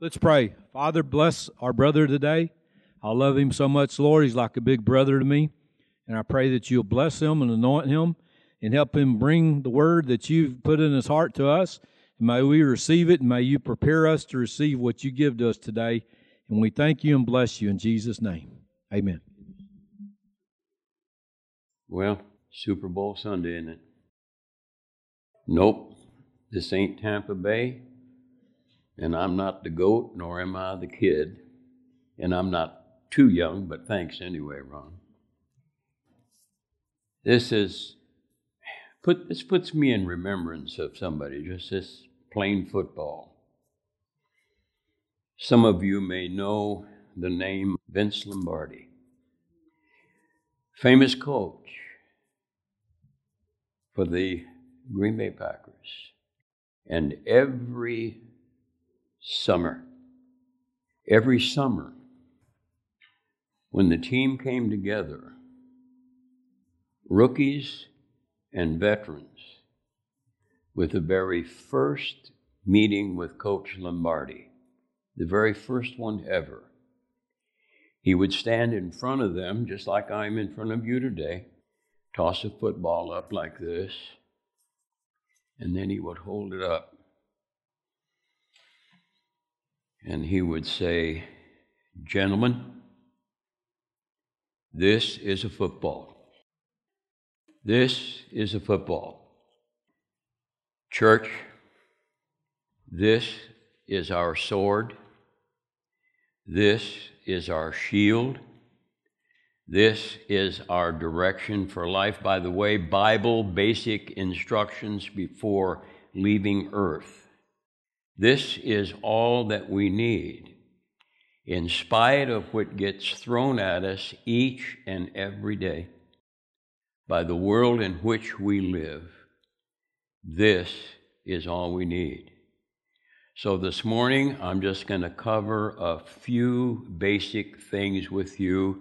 Let's pray. Father, bless our brother today. I love him so much, Lord. He's like a big brother to me. And I pray that you'll bless him and anoint him and help him bring the word that you've put in his heart to us. And may we receive it and may you prepare us to receive what you give to us today. And we thank you and bless you in Jesus' name. Amen. Well, Super Bowl Sunday, isn't it? Nope, this ain't Tampa Bay. And I'm not the goat, nor am I the kid. And I'm not too young, but thanks anyway, Ron. This is put this puts me in remembrance of somebody, just this plain football. Some of you may know the name Vince Lombardi. Famous coach for the Green Bay Packers. And every summer. Every summer, when the team came together, rookies and veterans, with the very first meeting with Coach Lombardi, the very first one ever, he would stand in front of them, just like I'm in front of you today, toss a football up like this, and then he would hold it up and he would say, Gentlemen, this is a football. This is a football. Church, this is our sword. This is our shield. This is our direction for life. By the way, Bible basic instructions before leaving earth. This is all that we need, in spite of what gets thrown at us each and every day by the world in which we live. This is all we need. So, this morning, I'm just going to cover a few basic things with you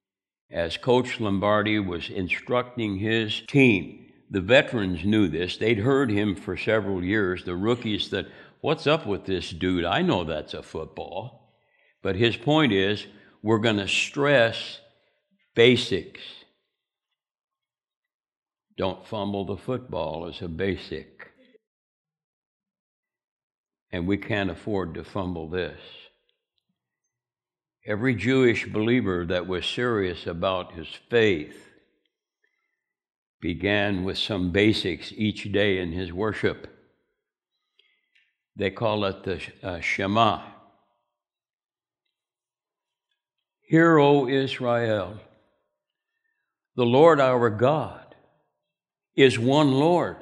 as Coach Lombardi was instructing his team. The veterans knew this, they'd heard him for several years. The rookies that What's up with this dude? I know that's a football. But his point is we're going to stress basics. Don't fumble the football as a basic. And we can't afford to fumble this. Every Jewish believer that was serious about his faith began with some basics each day in his worship. They call it the uh, Shema. Hear, O Israel, the Lord our God is one Lord,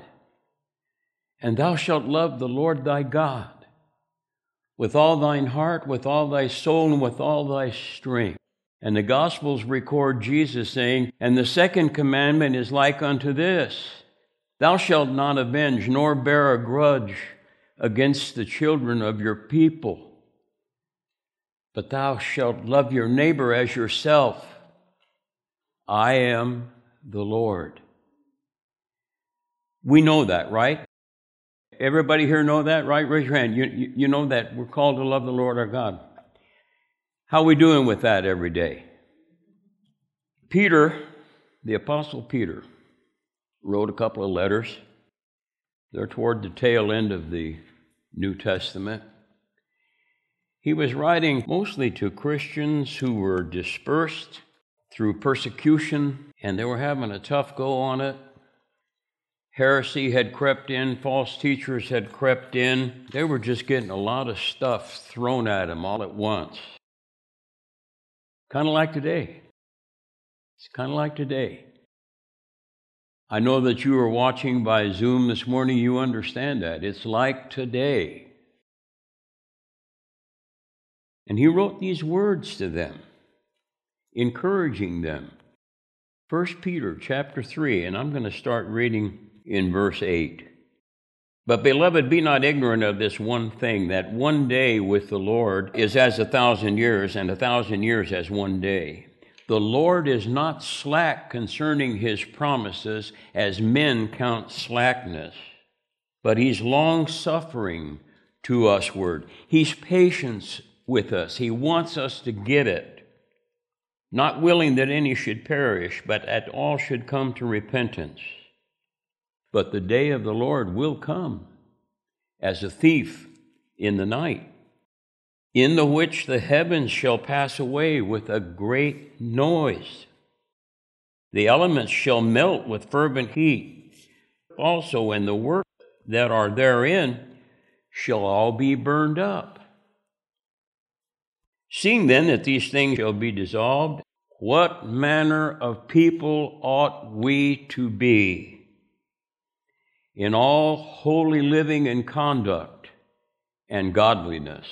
and thou shalt love the Lord thy God with all thine heart, with all thy soul, and with all thy strength. And the Gospels record Jesus saying, And the second commandment is like unto this Thou shalt not avenge, nor bear a grudge against the children of your people. But thou shalt love your neighbor as yourself. I am the Lord. We know that, right? Everybody here know that, right? Raise your hand. You, you, you know that we're called to love the Lord our God. How are we doing with that every day? Peter, the Apostle Peter, wrote a couple of letters they're toward the tail end of the New Testament. He was writing mostly to Christians who were dispersed through persecution, and they were having a tough go on it. Heresy had crept in, false teachers had crept in. They were just getting a lot of stuff thrown at them all at once. Kind of like today. It's kind of like today. I know that you are watching by Zoom this morning, you understand that. It's like today. And he wrote these words to them, encouraging them. 1 Peter chapter 3, and I'm going to start reading in verse 8. But, beloved, be not ignorant of this one thing that one day with the Lord is as a thousand years, and a thousand years as one day. The Lord is not slack concerning his promises, as men count slackness, but he's long suffering to usward. He's patient with us. He wants us to get it. Not willing that any should perish, but that all should come to repentance. But the day of the Lord will come as a thief in the night, in the which the heavens shall pass away with a great noise. The elements shall melt with fervent heat. Also, and the work that are therein shall all be burned up. Seeing then that these things shall be dissolved, what manner of people ought we to be in all holy living and conduct and godliness?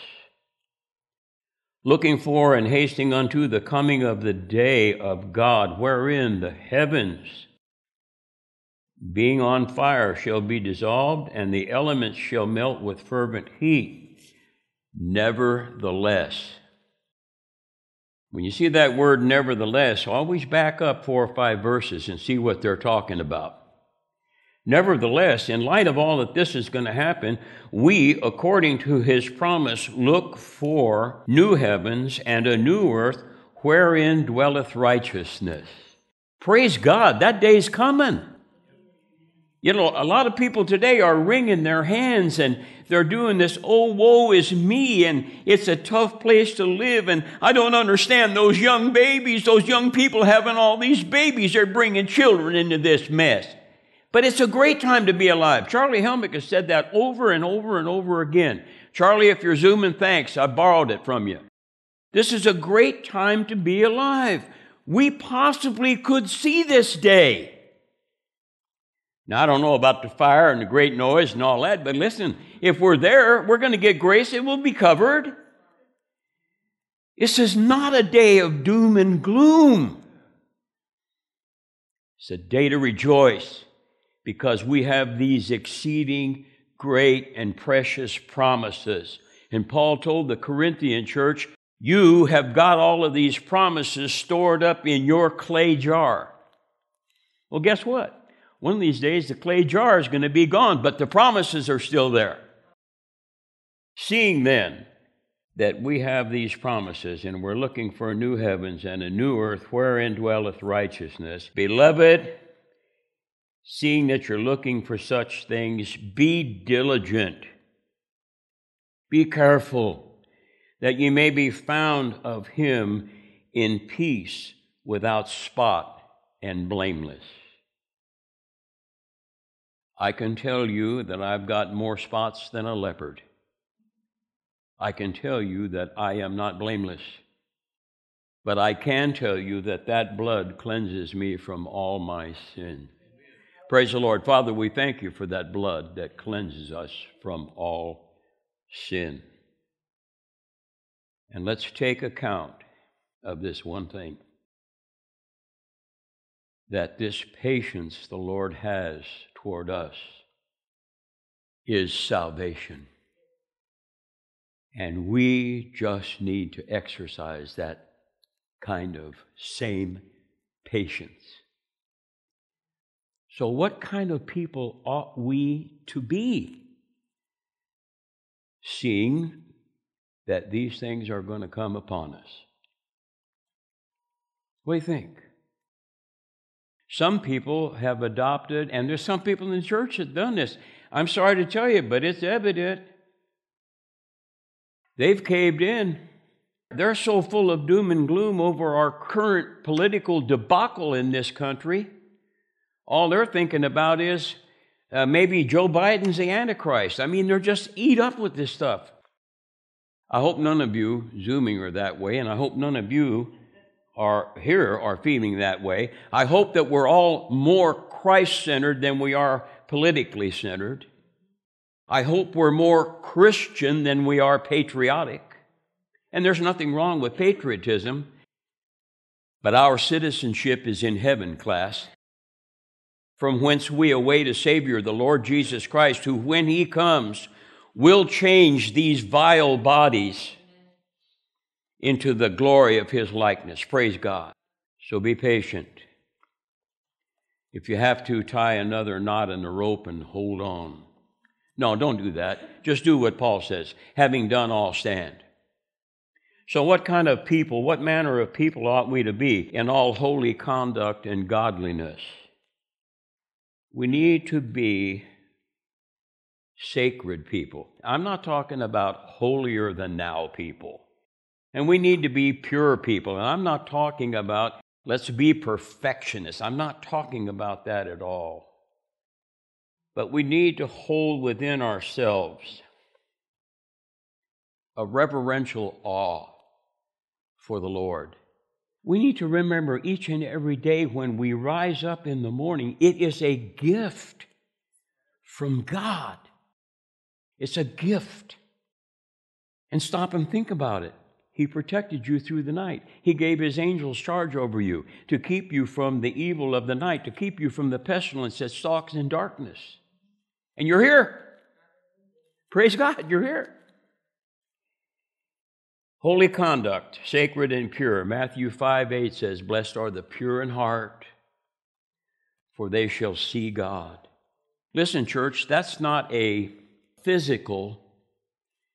Looking for and hasting unto the coming of the day of God, wherein the heavens, being on fire, shall be dissolved, and the elements shall melt with fervent heat. Nevertheless, when you see that word nevertheless, always back up four or five verses and see what they're talking about. Nevertheless, in light of all that this is going to happen, we, according to his promise, look for new heavens and a new earth wherein dwelleth righteousness. Praise God, that day's coming. You know, a lot of people today are wringing their hands and they're doing this, oh, woe is me, and it's a tough place to live, and I don't understand those young babies, those young people having all these babies, they're bringing children into this mess. But it's a great time to be alive. Charlie Helmick has said that over and over and over again. Charlie, if you're zooming, thanks. I borrowed it from you. This is a great time to be alive. We possibly could see this day. Now, I don't know about the fire and the great noise and all that, but listen, if we're there, we're going to get grace, it will be covered. This is not a day of doom and gloom. It's a day to rejoice because we have these exceeding great and precious promises. And Paul told the Corinthian church, You have got all of these promises stored up in your clay jar. Well, guess what? One of these days, the clay jar is going to be gone, but the promises are still there. Seeing then that we have these promises and we're looking for new heavens and a new earth wherein dwelleth righteousness, beloved, seeing that you're looking for such things, be diligent, be careful, that ye may be found of him in peace, without spot, and blameless. I can tell you that I've got more spots than a leopard. I can tell you that I am not blameless. But I can tell you that that blood cleanses me from all my sin. Praise the Lord. Father, we thank you for that blood that cleanses us from all sin. And let's take account of this one thing that this patience the Lord has toward us is salvation. And we just need to exercise that kind of same patience. So, what kind of people ought we to be? Seeing that these things are going to come upon us. What do you think? Some people have adopted, and there's some people in the church that have done this. I'm sorry to tell you, but it's evident. They've caved in. They're so full of doom and gloom over our current political debacle in this country. All they're thinking about is uh, maybe Joe Biden's the Antichrist. I mean, they're just eat up with this stuff. I hope none of you zooming are that way, and I hope none of you are here are feeling that way. I hope that we're all more Christ centered than we are politically centered. I hope we're more Christian than we are patriotic. And there's nothing wrong with patriotism, but our citizenship is in heaven, class, from whence we await a Savior, the Lord Jesus Christ, who, when He comes, will change these vile bodies into the glory of his likeness. Praise God. So be patient. If you have to, tie another knot in the rope and hold on. No, don't do that. Just do what Paul says having done all, stand. So, what kind of people, what manner of people ought we to be in all holy conduct and godliness? We need to be sacred people. I'm not talking about holier than now people. And we need to be pure people. And I'm not talking about let's be perfectionists. I'm not talking about that at all. But we need to hold within ourselves a reverential awe for the Lord. We need to remember each and every day when we rise up in the morning, it is a gift from God. It's a gift. And stop and think about it. He protected you through the night. He gave His angels charge over you to keep you from the evil of the night, to keep you from the pestilence that stalks in darkness. And you're here. Praise God, you're here. Holy conduct, sacred and pure. Matthew 5 8 says, Blessed are the pure in heart, for they shall see God. Listen, church, that's not a physical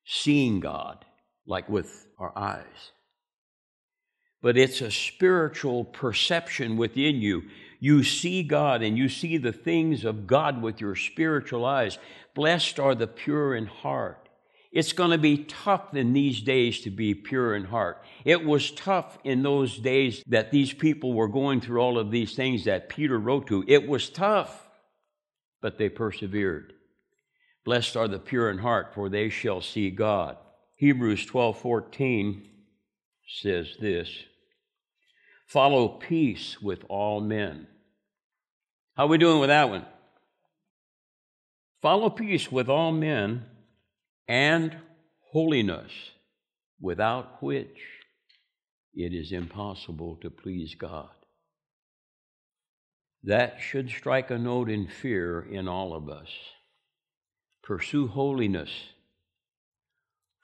seeing God, like with our eyes, but it's a spiritual perception within you. You see God and you see the things of God with your spiritual eyes. Blessed are the pure in heart. It's going to be tough in these days to be pure in heart. It was tough in those days that these people were going through all of these things that Peter wrote to. It was tough, but they persevered. Blessed are the pure in heart, for they shall see God. Hebrews 12 14 says this Follow peace with all men. How are we doing with that one? Follow peace with all men and holiness, without which it is impossible to please God. That should strike a note in fear in all of us. Pursue holiness,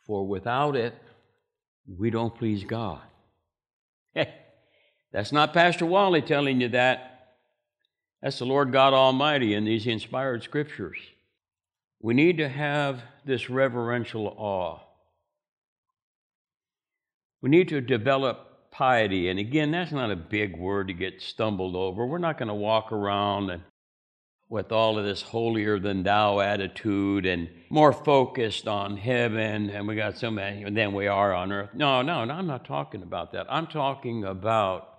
for without it, we don't please God. That's not Pastor Wally telling you that. That's the Lord God Almighty in these inspired scriptures. We need to have this reverential awe. We need to develop piety. And again, that's not a big word to get stumbled over. We're not going to walk around and with all of this holier than thou attitude and more focused on heaven and we got so many than we are on earth. No, no, no, I'm not talking about that. I'm talking about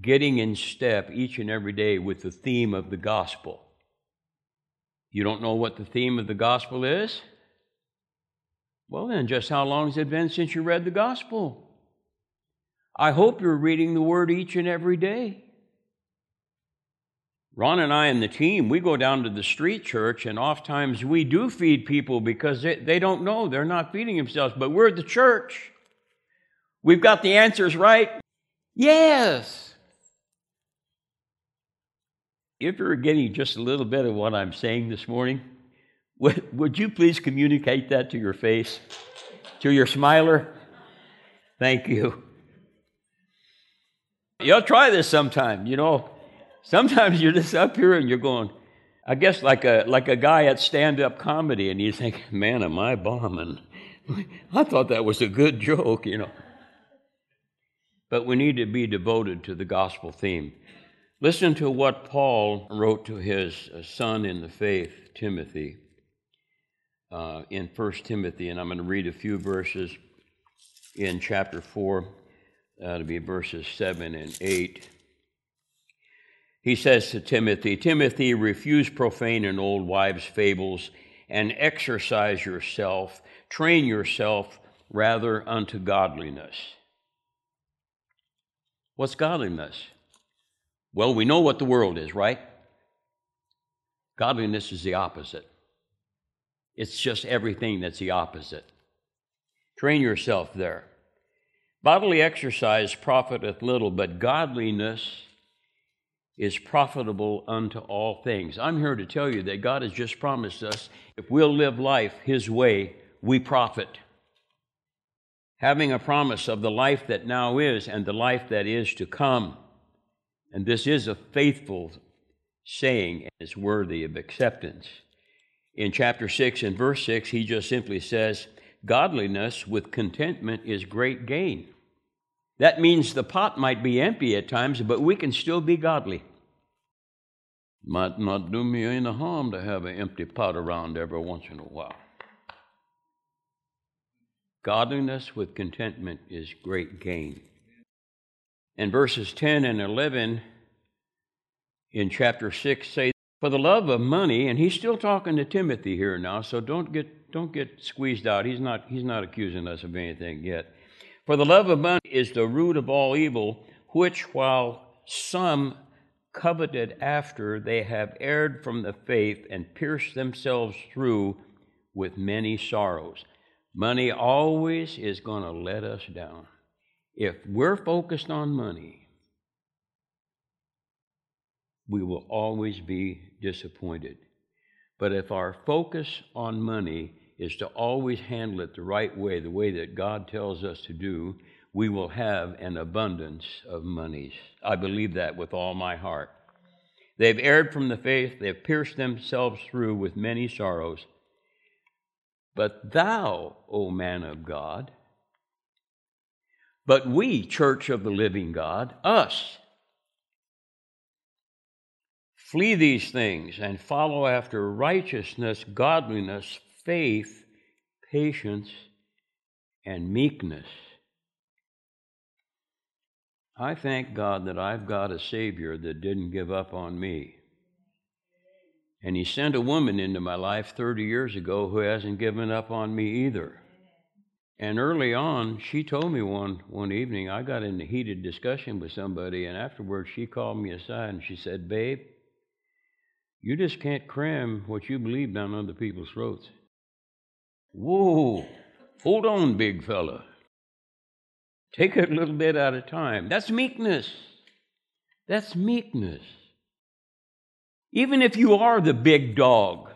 getting in step each and every day with the theme of the gospel. You don't know what the theme of the gospel is? Well, then, just how long has it been since you read the gospel? I hope you're reading the word each and every day. Ron and I and the team, we go down to the street church, and oftentimes we do feed people because they, they don't know. They're not feeding themselves, but we're the church. We've got the answers right. Yes. If you're getting just a little bit of what I'm saying this morning, would, would you please communicate that to your face, to your smiler? Thank you. You'll try this sometime, you know. Sometimes you're just up here and you're going, I guess like a like a guy at stand-up comedy, and you think, man, am I bombing? I thought that was a good joke, you know. But we need to be devoted to the gospel theme. Listen to what Paul wrote to his uh, son in the faith, Timothy, uh, in 1 Timothy, and I'm going to read a few verses in chapter 4. That'll be verses 7 and 8. He says to Timothy, Timothy, refuse profane and old wives' fables, and exercise yourself, train yourself rather unto godliness. What's godliness? Well, we know what the world is, right? Godliness is the opposite. It's just everything that's the opposite. Train yourself there. Bodily exercise profiteth little, but godliness is profitable unto all things. I'm here to tell you that God has just promised us if we'll live life His way, we profit. Having a promise of the life that now is and the life that is to come. And this is a faithful saying and is worthy of acceptance. In chapter 6 and verse 6, he just simply says, godliness with contentment is great gain. That means the pot might be empty at times, but we can still be godly. Might not do me any harm to have an empty pot around every once in a while. Godliness with contentment is great gain. And verses 10 and 11 in chapter 6 say, For the love of money, and he's still talking to Timothy here now, so don't get, don't get squeezed out. He's not, he's not accusing us of anything yet. For the love of money is the root of all evil, which while some coveted after, they have erred from the faith and pierced themselves through with many sorrows. Money always is going to let us down. If we're focused on money, we will always be disappointed. But if our focus on money is to always handle it the right way, the way that God tells us to do, we will have an abundance of monies. I believe that with all my heart. They've erred from the faith, they've pierced themselves through with many sorrows. But thou, O man of God, but we, church of the living God, us, flee these things and follow after righteousness, godliness, faith, patience, and meekness. I thank God that I've got a Savior that didn't give up on me. And he sent a woman into my life 30 years ago who hasn't given up on me either. And early on, she told me one, one evening, I got in a heated discussion with somebody, and afterwards she called me aside and she said, Babe, you just can't cram what you believe down other people's throats. Whoa, hold on, big fella. Take it a little bit at a time. That's meekness. That's meekness. Even if you are the big dog,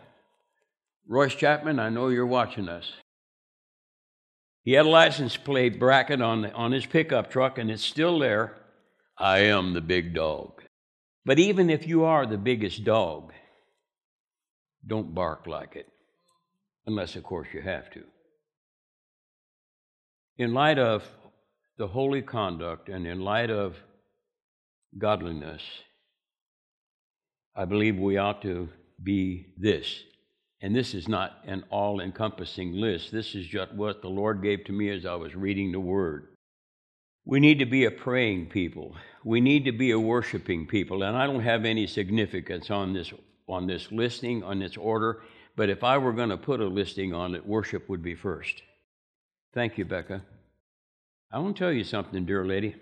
Royce Chapman, I know you're watching us. He had a license plate bracket on, the, on his pickup truck, and it's still there. I am the big dog. But even if you are the biggest dog, don't bark like it, unless, of course, you have to. In light of the holy conduct and in light of godliness, I believe we ought to be this. And this is not an all encompassing list. This is just what the Lord gave to me as I was reading the Word. We need to be a praying people. We need to be a worshiping people. And I don't have any significance on this, on this listing, on this order, but if I were going to put a listing on it, worship would be first. Thank you, Becca. I want to tell you something, dear lady.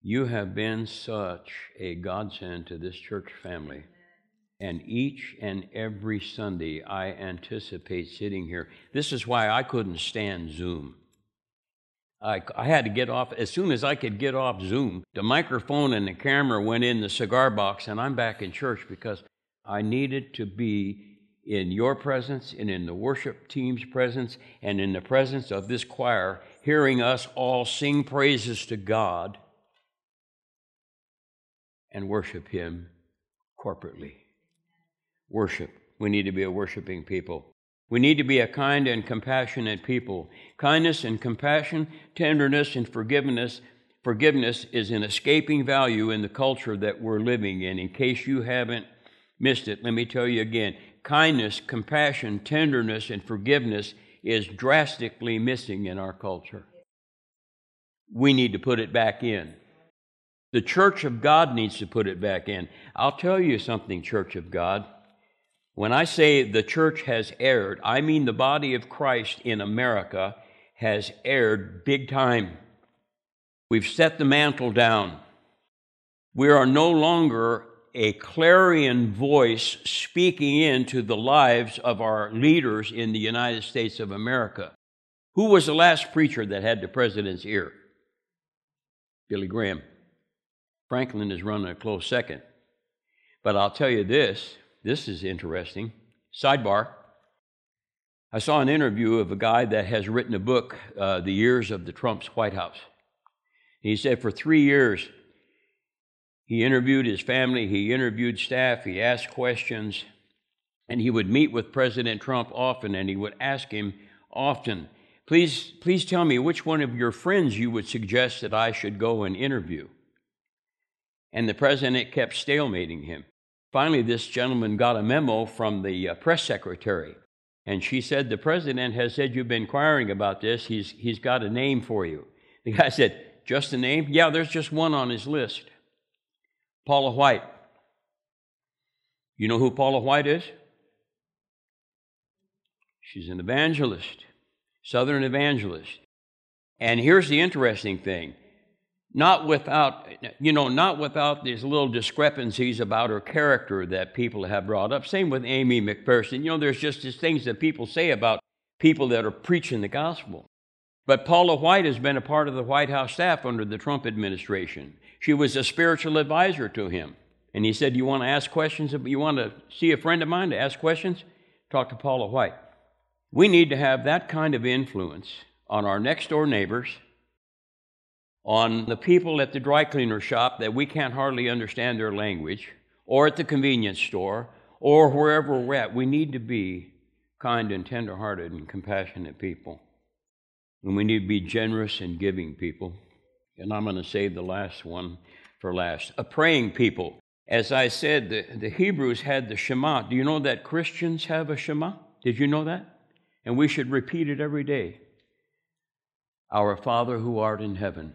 You have been such a godsend to this church family. And each and every Sunday, I anticipate sitting here. This is why I couldn't stand Zoom. I, I, had to get off as soon as I could get off Zoom. The microphone and the camera went in the cigar box, and I'm back in church because I needed to be in your presence and in the worship team's presence and in the presence of this choir, hearing us all sing praises to God and worship Him corporately. Worship. We need to be a worshiping people. We need to be a kind and compassionate people. Kindness and compassion, tenderness and forgiveness. Forgiveness is an escaping value in the culture that we're living in. In case you haven't missed it, let me tell you again kindness, compassion, tenderness, and forgiveness is drastically missing in our culture. We need to put it back in. The church of God needs to put it back in. I'll tell you something, church of God. When I say the church has erred, I mean the body of Christ in America has erred big time. We've set the mantle down. We are no longer a clarion voice speaking into the lives of our leaders in the United States of America. Who was the last preacher that had the president's ear? Billy Graham. Franklin is running a close second. But I'll tell you this this is interesting. Sidebar. I saw an interview of a guy that has written a book, uh, The Years of the Trump's White House. He said for three years, he interviewed his family, he interviewed staff, he asked questions, And he would meet with President Trump often, and he would ask him often, Please, please tell me which one of your friends you would suggest that I should go and interview. And the president kept stalemating him. Finally, this gentleman got a memo from the uh, press secretary, and she said, The president has said you've been inquiring about this. He's, he's got a name for you. The guy said, Just a name? Yeah, there's just one on his list Paula White. You know who Paula White is? She's an evangelist, Southern evangelist. And here's the interesting thing not without, you know, not without these little discrepancies about her character that people have brought up. Same with Aimee McPherson. You know, there's just these things that people say about people that are preaching the gospel. But Paula White has been a part of the White House staff under the Trump administration. She was a spiritual advisor to him. And he said, You want to ask questions? You want to see a friend of mine to ask questions? Talk to Paula White. We need to have that kind of influence on our next door neighbors on the people at the dry cleaner shop that we can't hardly understand their language, or at the convenience store, or wherever we're at. We need to be kind and tenderhearted and compassionate people. And we need to be generous and giving people. And I'm going to save the last one for last. A praying people. As I said, the, the Hebrews had the Shema. Do you know that Christians have a Shema? Did you know that? And we should repeat it every day. Our Father who art in heaven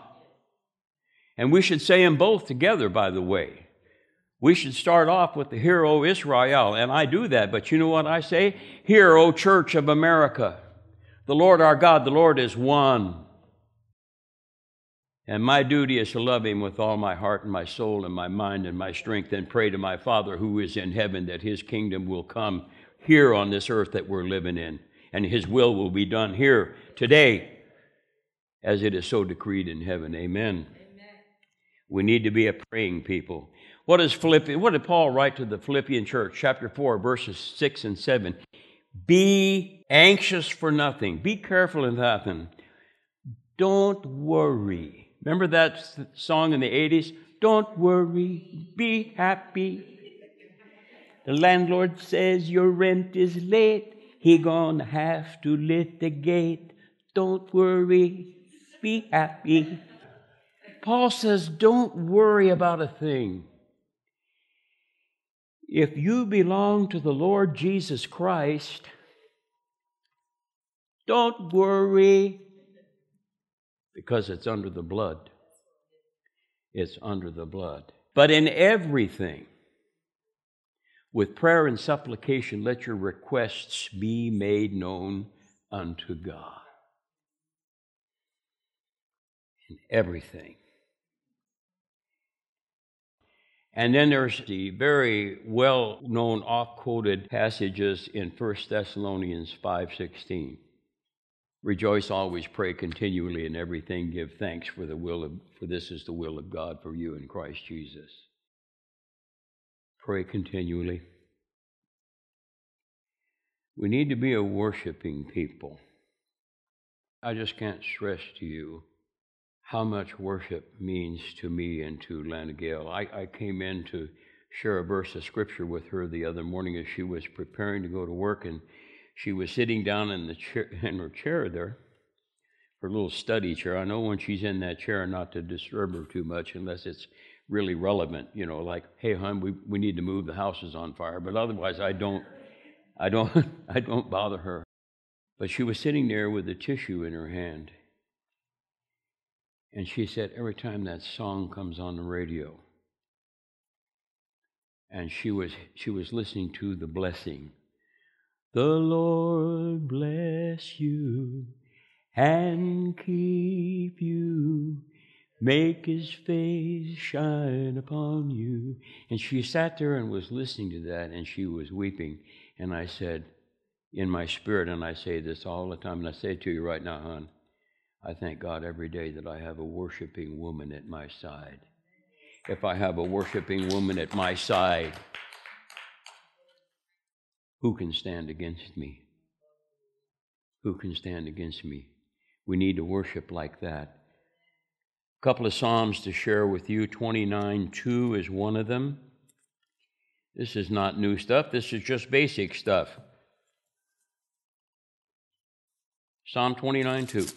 And we should say them both together, by the way. We should start off with the hero Israel, and I do that, but you know what I say? Hear, O Church of America. The Lord our God, the Lord is one. And my duty is to love him with all my heart and my soul and my mind and my strength and pray to my Father who is in heaven that his kingdom will come here on this earth that we're living in and his will will be done here today as it is so decreed in heaven. Amen. We need to be a praying people. What does what did Paul write to the Philippian church? Chapter 4, verses 6 and 7. Be anxious for nothing. Be careful in nothing. Don't worry. Remember that song in the 80s? Don't worry, be happy. The landlord says your rent is late. He gonna have to lift the gate. Don't worry, be happy. Paul says, don't worry about a thing. If you belong to the Lord Jesus Christ, don't worry because it's under the blood. It's under the blood. But in everything, with prayer and supplication, let your requests be made known unto God. In everything. And then there's the very well-known oft-quoted passages in 1 Thessalonians 5:16. Rejoice always, pray continually in everything, give thanks for the will of for this is the will of God for you in Christ Jesus. Pray continually. We need to be a worshiping people. I just can't stress to you how much worship means to me and to Lana Gale. I, I came in to share a verse of scripture with her the other morning as she was preparing to go to work, and she was sitting down in the chair, in her chair there, her little study chair. I know when she's in that chair not to disturb her too much unless it's really relevant, you know, like, hey, hon, we, we need to move the house is on fire. But otherwise, I don't, I don't, I don't bother her. But she was sitting there with a tissue in her hand. And she said, every time that song comes on the radio, and she was she was listening to the blessing. The Lord bless you and keep you, make his face shine upon you. And she sat there and was listening to that, and she was weeping. And I said, in my spirit, and I say this all the time, and I say it to you right now, hon. I thank God every day that I have a worshiping woman at my side. If I have a worshiping woman at my side, who can stand against me? Who can stand against me? We need to worship like that. A couple of Psalms to share with you. 29 2 is one of them. This is not new stuff, this is just basic stuff. Psalm 29 2.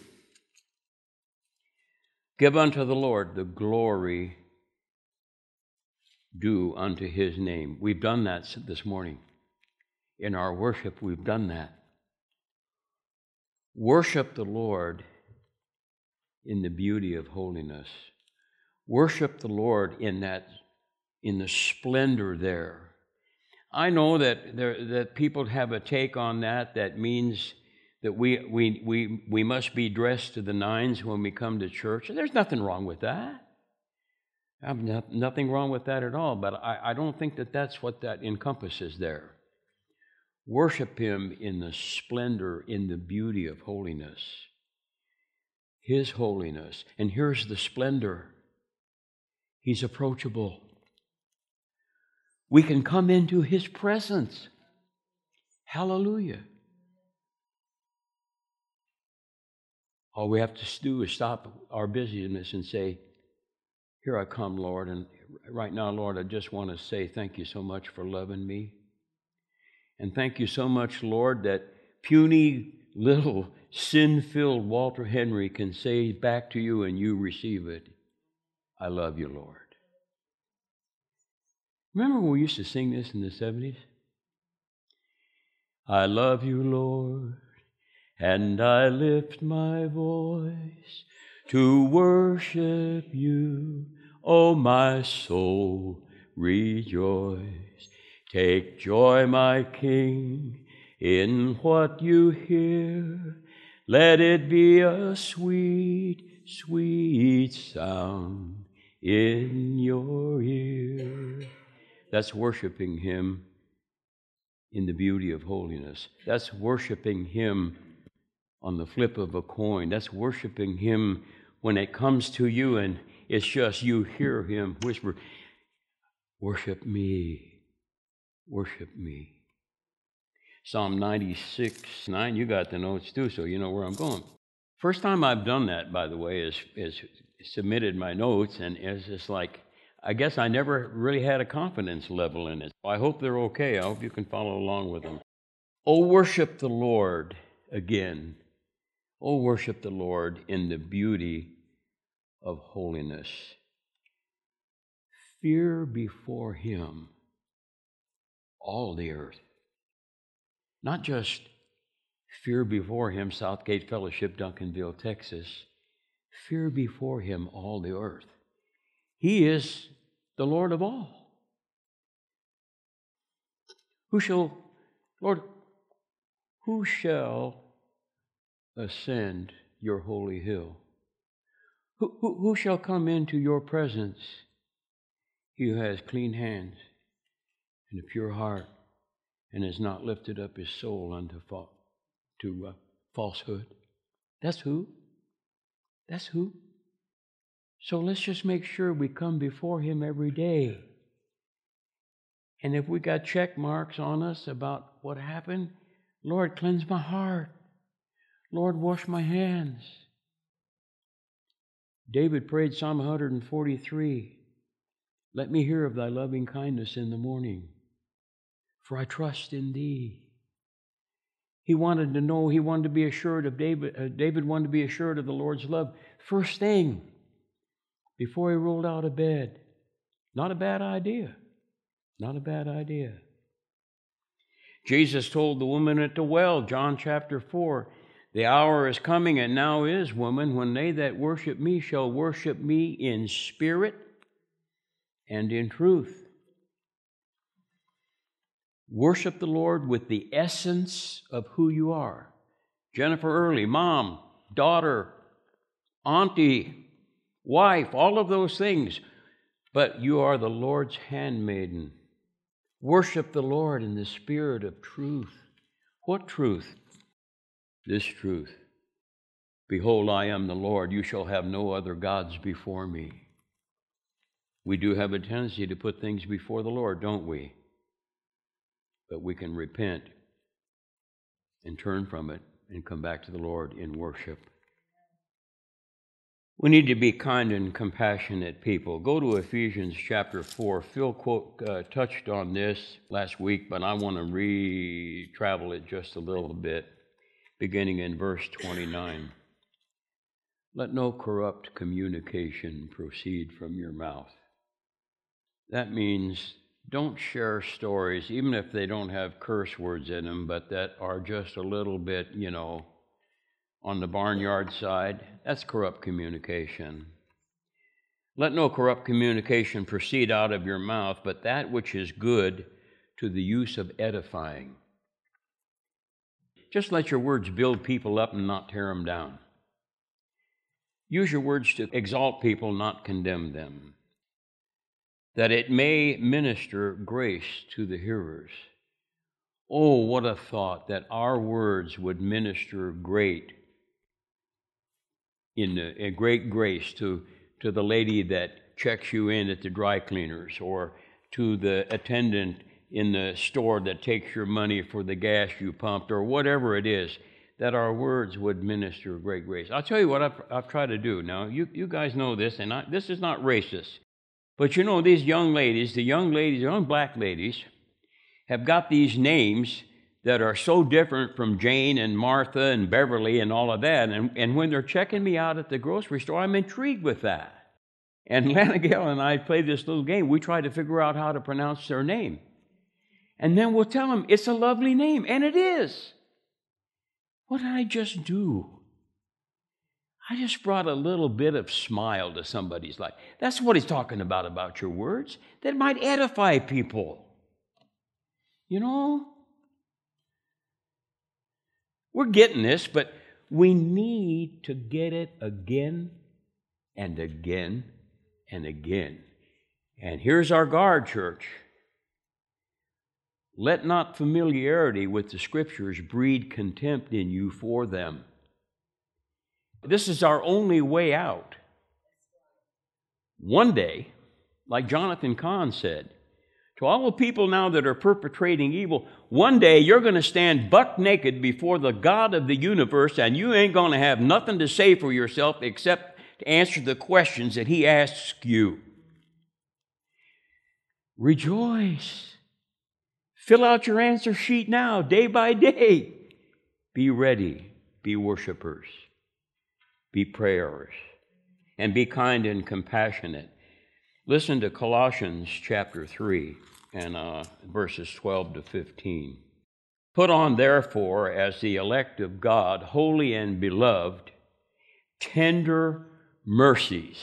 Give unto the Lord the glory due unto his name. We've done that this morning. In our worship, we've done that. Worship the Lord in the beauty of holiness. Worship the Lord in that in the splendor there. I know that there, that people have a take on that that means that we, we, we, we must be dressed to the nines when we come to church. And there's nothing wrong with that. I have no, nothing wrong with that at all, but I, I don't think that that's what that encompasses there. Worship Him in the splendor, in the beauty of holiness. His holiness. And here's the splendor He's approachable. We can come into His presence. Hallelujah. All we have to do is stop our busyness and say, Here I come, Lord. And right now, Lord, I just want to say thank you so much for loving me. And thank you so much, Lord, that puny little sin filled Walter Henry can say back to you and you receive it. I love you, Lord. Remember when we used to sing this in the 70s? I love you, Lord, and I lift my voice to worship you. Oh, my soul, rejoice. Take joy, my King, in what you hear. Let it be a sweet, sweet sound in your ear. That's worshiping Him in the beauty of holiness. That's worshiping Him on the flip of a coin. That's worshiping Him when it comes to you and it's just you hear Him whisper, Worship me. Worship me. Psalm 96, 9, you got the notes too, so you know where I'm going. First time I've done that, by the way, is, is submitted my notes, and it's just like, I guess I never really had a confidence level in it. I hope they're okay. I hope you can follow along with them. Oh, worship the Lord again. Oh, worship the Lord in the beauty of holiness. Fear before Him all the earth. Not just fear before him, Southgate Fellowship, Duncanville, Texas. Fear before him all the earth. He is the Lord of all. Who shall, Lord, who shall ascend your holy hill? Who, who, who shall come into your presence? He who has clean hands and a pure heart and has not lifted up his soul unto fa- to uh, falsehood. That's who. That's who. So let's just make sure we come before him every day. And if we got check marks on us about what happened, Lord, cleanse my heart. Lord, wash my hands. David prayed Psalm 143 Let me hear of thy loving kindness in the morning for I trust in thee. He wanted to know, he wanted to be assured of David, uh, David wanted to be assured of the Lord's love. First thing, before he rolled out of bed. Not a bad idea. Not a bad idea. Jesus told the woman at the well, John chapter 4, The hour is coming, and now is, woman, when they that worship me shall worship me in spirit and in truth. Worship the Lord with the essence of who you are. Jennifer Early, mom, daughter, auntie, wife, all of those things. But you are the Lord's handmaiden. Worship the Lord in the spirit of truth. What truth? This truth. Behold, I am the Lord. You shall have no other gods before me. We do have a tendency to put things before the Lord, don't we? But we can repent and turn from it and come back to the Lord in worship. We need to be kind and compassionate people. Go to Ephesians chapter 4. Phil quote, uh, touched on this last week, but I want to re travel it just a little bit, beginning in verse 29. Let no corrupt communication proceed from your mouth. That means don't share stories, even if they don't have curse words in them, but that are just a little bit, you know, on the barnyard side, that's corrupt communication. Let no corrupt communication proceed out of your mouth, but that which is good to the use of edifying. Just let your words build people up and not tear them down. Use your words to exalt people, not condemn them, that it may minister grace to the hearers. Oh, what a thought that our words would minister great in a great grace to, to the lady that checks you in at the dry cleaners or to the attendant in the store that takes your money for the gas you pumped or whatever it is, that our words would minister great grace. I'll tell you what I've, I've tried to do. Now, you, you guys know this, and I, this is not racist. But you know, these young ladies, the young ladies, the young black ladies, have got these names that are so different from Jane and Martha and Beverly and all of that. And, and when they're checking me out at the grocery store, I'm intrigued with that. And Lana Gale and I play this little game. We try to figure out how to pronounce their name. And then we'll tell him it's a lovely name, and it is. What did I just do? I just brought a little bit of smile to somebody's life. That's what he's talking about about your words that might edify people. You know, we're getting this, but we need to get it again and again and again. And here's our guard, church. Let not familiarity with the scriptures breed contempt in you for them. This is our only way out. One day, like Jonathan Cahn said, to all the people now that are perpetrating evil, one day you're going to stand buck naked before the God of the universe, and you ain't going to have nothing to say for yourself except to answer the questions that He asks you. Rejoice. Fill out your answer sheet now, day by day. Be ready. Be worshipers. Be prayers. And be kind and compassionate. Listen to Colossians chapter 3 and uh, verses 12 to 15. Put on, therefore, as the elect of God, holy and beloved, tender mercies.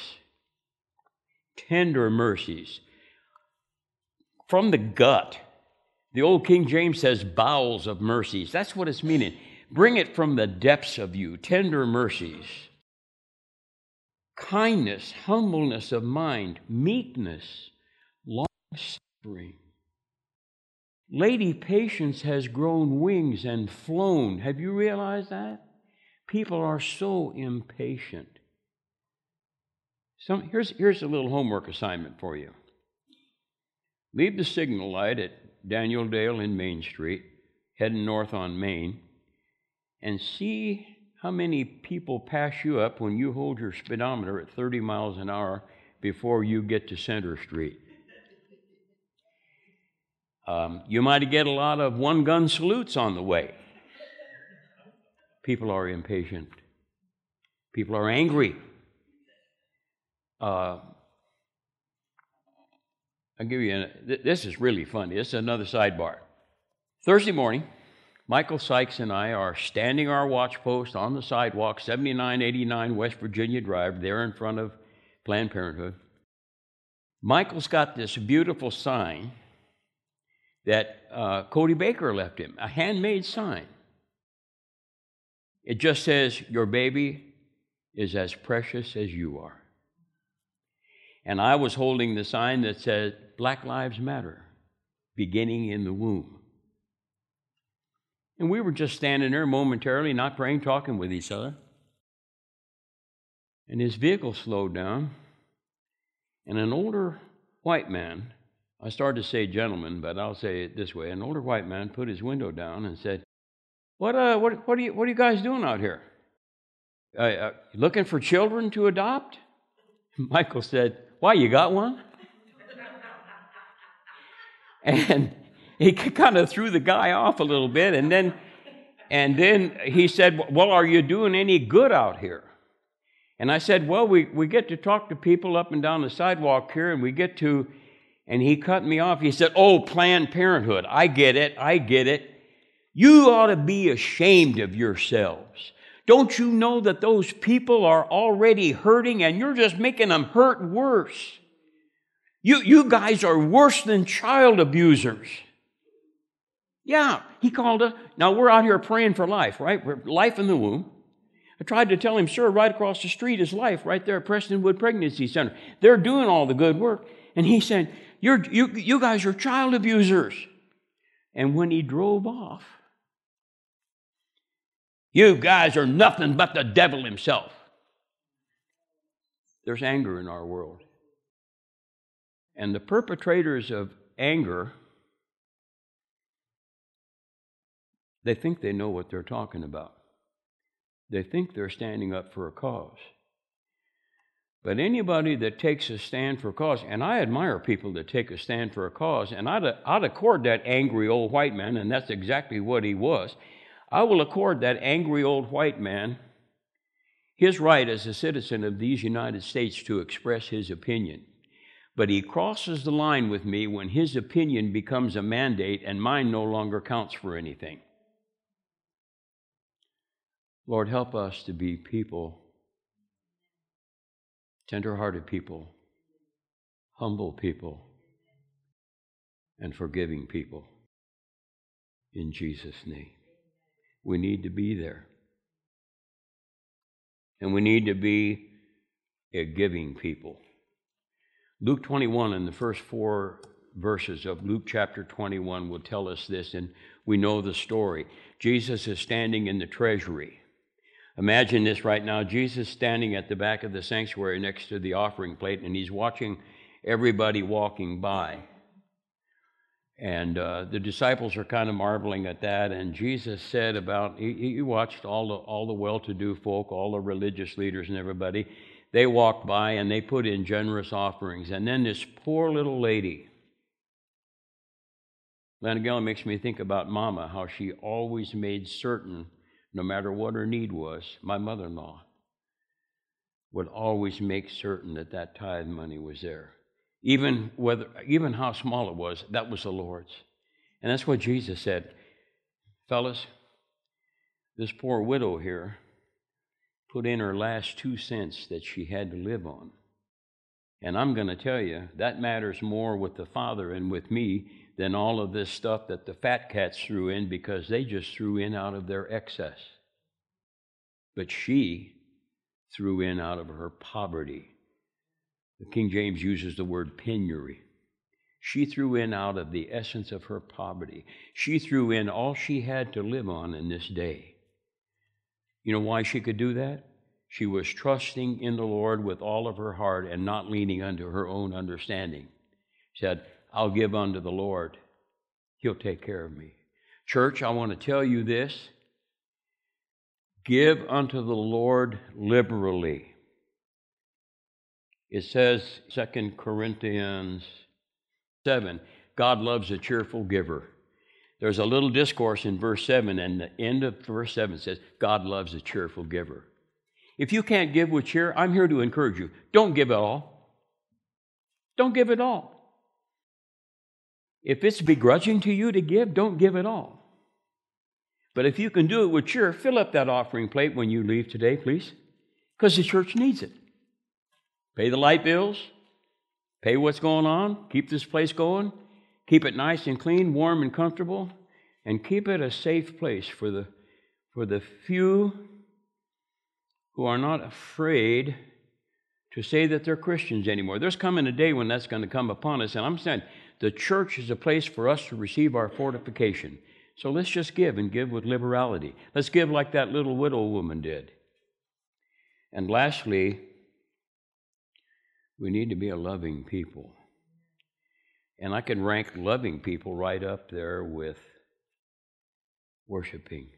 Tender mercies. From the gut. The old King James says bowels of mercies. That's what it's meaning. Bring it from the depths of you, tender mercies kindness, humbleness of mind, meekness, long suffering. Lady Patience has grown wings and flown. Have you realized that? People are so impatient. Some, here's, here's a little homework assignment for you. Leave the signal light at Daniel Dale in Main Street, heading north on Main, and see how many people pass you up when you hold your speedometer at 30 miles an hour before you get to Center Street? Um, you might get a lot of one gun salutes on the way. People are impatient, people are angry. Uh, I'll give you, a, this is really funny. This is another sidebar. Thursday morning, Michael Sykes and I are standing our watch post on the sidewalk, 7989 West Virginia Drive, there in front of Planned Parenthood. Michael's got this beautiful sign that uh, Cody Baker left him, a handmade sign. It just says, Your baby is as precious as you are. And I was holding the sign that said, Black Lives Matter, beginning in the womb. And we were just standing there momentarily, not praying, talking with each other. And his vehicle slowed down, and an older white man, I started to say gentleman, but I'll say it this way an older white man put his window down and said, What, uh, what, what, are, you, what are you guys doing out here? Uh, uh, looking for children to adopt? Michael said, Why, you got one? and he kind of threw the guy off a little bit, and then, and then he said, Well, are you doing any good out here? And I said, Well, we, we get to talk to people up and down the sidewalk here, and we get to, and he cut me off. He said, Oh, Planned Parenthood. I get it. I get it. You ought to be ashamed of yourselves. Don't you know that those people are already hurting and you're just making them hurt worse? You, you guys are worse than child abusers. Yeah, he called us. Now we're out here praying for life, right? We're life in the womb. I tried to tell him, sir, right across the street is life, right there at Prestonwood Pregnancy Center. They're doing all the good work. And he said, You're, you, you guys are child abusers. And when he drove off, you guys are nothing but the devil himself. There's anger in our world. And the perpetrators of anger, they think they know what they're talking about. They think they're standing up for a cause. But anybody that takes a stand for a cause, and I admire people that take a stand for a cause, and I'd, I'd accord that angry old white man, and that's exactly what he was. I will accord that angry old white man his right as a citizen of these United States to express his opinion. But he crosses the line with me when his opinion becomes a mandate and mine no longer counts for anything. Lord, help us to be people, tender-hearted people, humble people, and forgiving people. In Jesus' name. We need to be there. And we need to be a giving people. Luke 21 and the first four verses of Luke chapter 21 will tell us this, and we know the story. Jesus is standing in the treasury. Imagine this right now Jesus standing at the back of the sanctuary next to the offering plate, and he's watching everybody walking by. And uh, the disciples are kind of marveling at that. And Jesus said about, he, he watched all the, all the well to do folk, all the religious leaders and everybody. They walked by and they put in generous offerings. And then this poor little lady, Lanagella makes me think about Mama, how she always made certain, no matter what her need was, my mother in law would always make certain that that tithe money was there even whether even how small it was, that was the Lord's. And that's what Jesus said. Fellas, this poor widow here put in her last two cents that she had to live on. And I'm going to tell you, that matters more with the Father and with me than all of this stuff that the fat cats threw in because they just threw in out of their excess. But she threw in out of her poverty. The King James uses the word penury. She threw in out of the essence of her poverty. She threw in all she had to live on in this day. You know why she could do that? She was trusting in the Lord with all of her heart and not leaning unto her own understanding. She said, I'll give unto the Lord. He'll take care of me. Church, I want to tell you this give unto the Lord liberally it says, Second Corinthians 7, God loves a cheerful giver. There's a little discourse in verse 7, and the end of verse 7 says, God loves a cheerful giver. If you can't give with cheer, I'm here to encourage you. Don't give it all. Don't give it all. If it's begrudging to you to give, don't give it all. But if you can do it with cheer, fill up that offering plate when you leave today, please, because the church needs it. Pay the light bills, pay what's going on, keep this place going, keep it nice and clean, warm and comfortable, and keep it a safe place for the, for the few who are not afraid to say that they're Christians anymore. There's coming a day when that's going to come upon us, and I'm saying the church is a place for us to receive our fortification. So let's just give and give with liberality. Let's give like that little widow woman did. And lastly, we need to be a loving people. And I can rank loving people right up there with worshiping.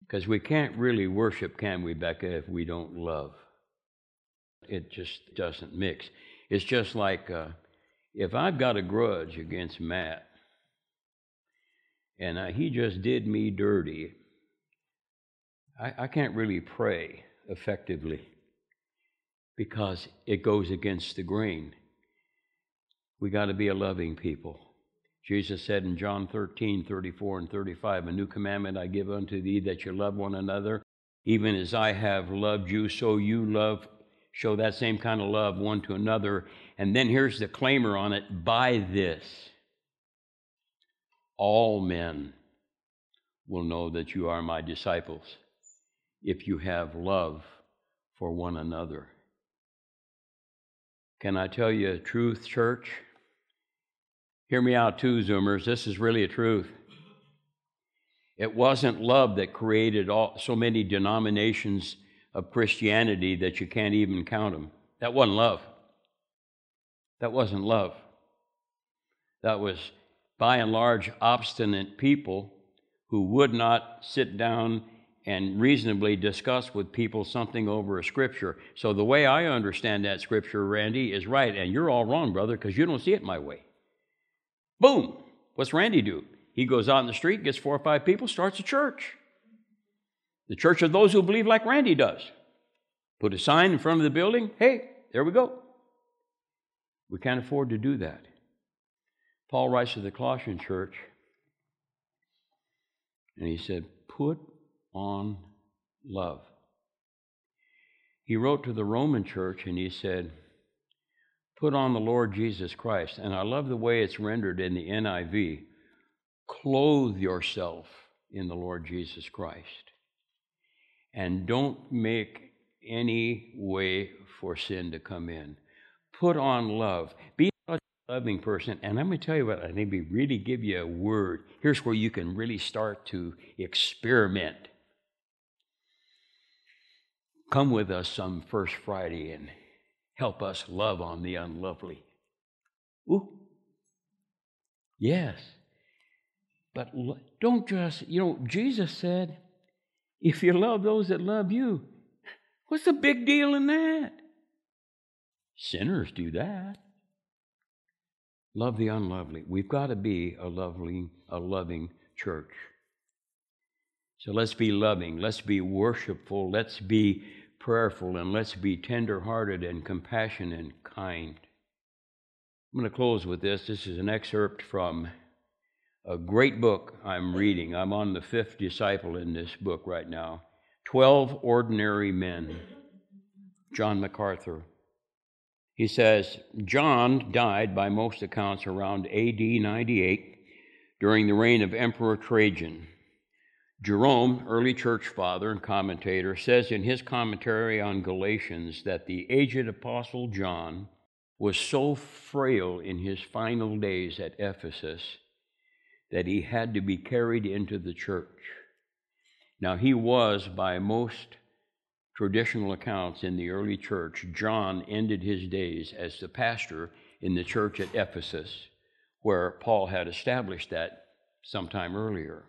Because we can't really worship, can we, Becca, if we don't love? It just doesn't mix. It's just like uh, if I've got a grudge against Matt and uh, he just did me dirty, I, I can't really pray effectively because it goes against the grain. We got to be a loving people. Jesus said in John 13, 34 and 35, A new commandment I give unto thee that you love one another, even as I have loved you, so you love, show that same kind of love one to another. And then here's the claimer on it by this, all men will know that you are my disciples if you have love for one another. Can I tell you a truth, church? Hear me out too, Zoomers. This is really a truth. It wasn't love that created all, so many denominations of Christianity that you can't even count them. That wasn't love. That wasn't love. That was, by and large, obstinate people who would not sit down and reasonably discuss with people something over a scripture. So, the way I understand that scripture, Randy, is right, and you're all wrong, brother, because you don't see it my way. Boom. What's Randy do? He goes out in the street, gets four or five people, starts a church. The church of those who believe like Randy does. Put a sign in front of the building. Hey, there we go. We can't afford to do that. Paul writes to the Colossian church, and he said, Put on love. He wrote to the Roman church, and he said, Put on the Lord Jesus Christ. And I love the way it's rendered in the NIV clothe yourself in the Lord Jesus Christ. And don't make any way for sin to come in. Put on love. Be a loving person. And let me tell you what, I maybe really give you a word. Here's where you can really start to experiment. Come with us some First Friday and Help us love on the unlovely. Ooh. Yes. But don't just, you know, Jesus said, if you love those that love you, what's the big deal in that? Sinners do that. Love the unlovely. We've got to be a lovely, a loving church. So let's be loving. Let's be worshipful. Let's be prayerful and let's be tenderhearted and compassionate and kind. I'm going to close with this. This is an excerpt from a great book I'm reading. I'm on the fifth disciple in this book right now 12 Ordinary Men, John MacArthur. He says John died by most accounts around AD 98 during the reign of Emperor Trajan. Jerome, early church father and commentator, says in his commentary on Galatians that the aged apostle John was so frail in his final days at Ephesus that he had to be carried into the church. Now, he was, by most traditional accounts in the early church, John ended his days as the pastor in the church at Ephesus, where Paul had established that sometime earlier.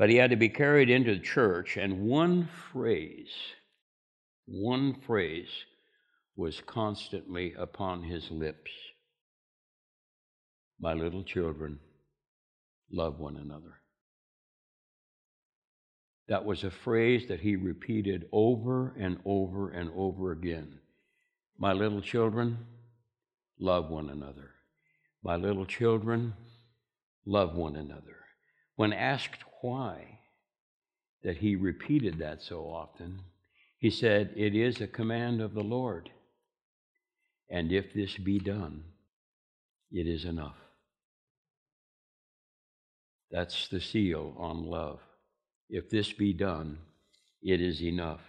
But he had to be carried into the church, and one phrase, one phrase was constantly upon his lips My little children, love one another. That was a phrase that he repeated over and over and over again. My little children, love one another. My little children, love one another. When asked why that he repeated that so often, he said, It is a command of the Lord. And if this be done, it is enough. That's the seal on love. If this be done, it is enough.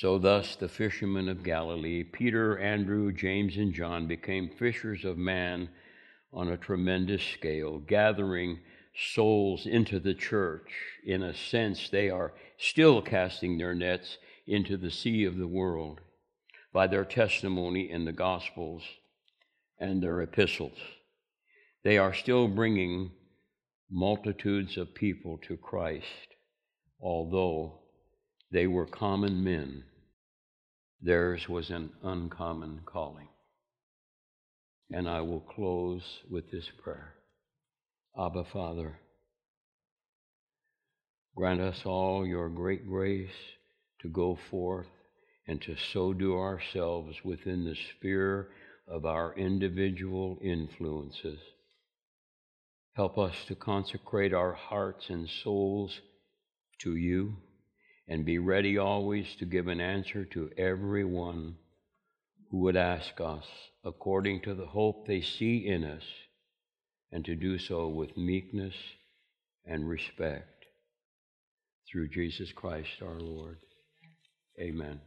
So, thus, the fishermen of Galilee, Peter, Andrew, James, and John, became fishers of man on a tremendous scale, gathering souls into the church. In a sense, they are still casting their nets into the sea of the world by their testimony in the Gospels and their epistles. They are still bringing multitudes of people to Christ, although they were common men. Theirs was an uncommon calling. And I will close with this prayer Abba, Father, grant us all your great grace to go forth and to so do ourselves within the sphere of our individual influences. Help us to consecrate our hearts and souls to you and be ready always to give an answer to everyone who would ask us according to the hope they see in us, and to do so with meekness and respect. Through Jesus Christ our Lord. Amen.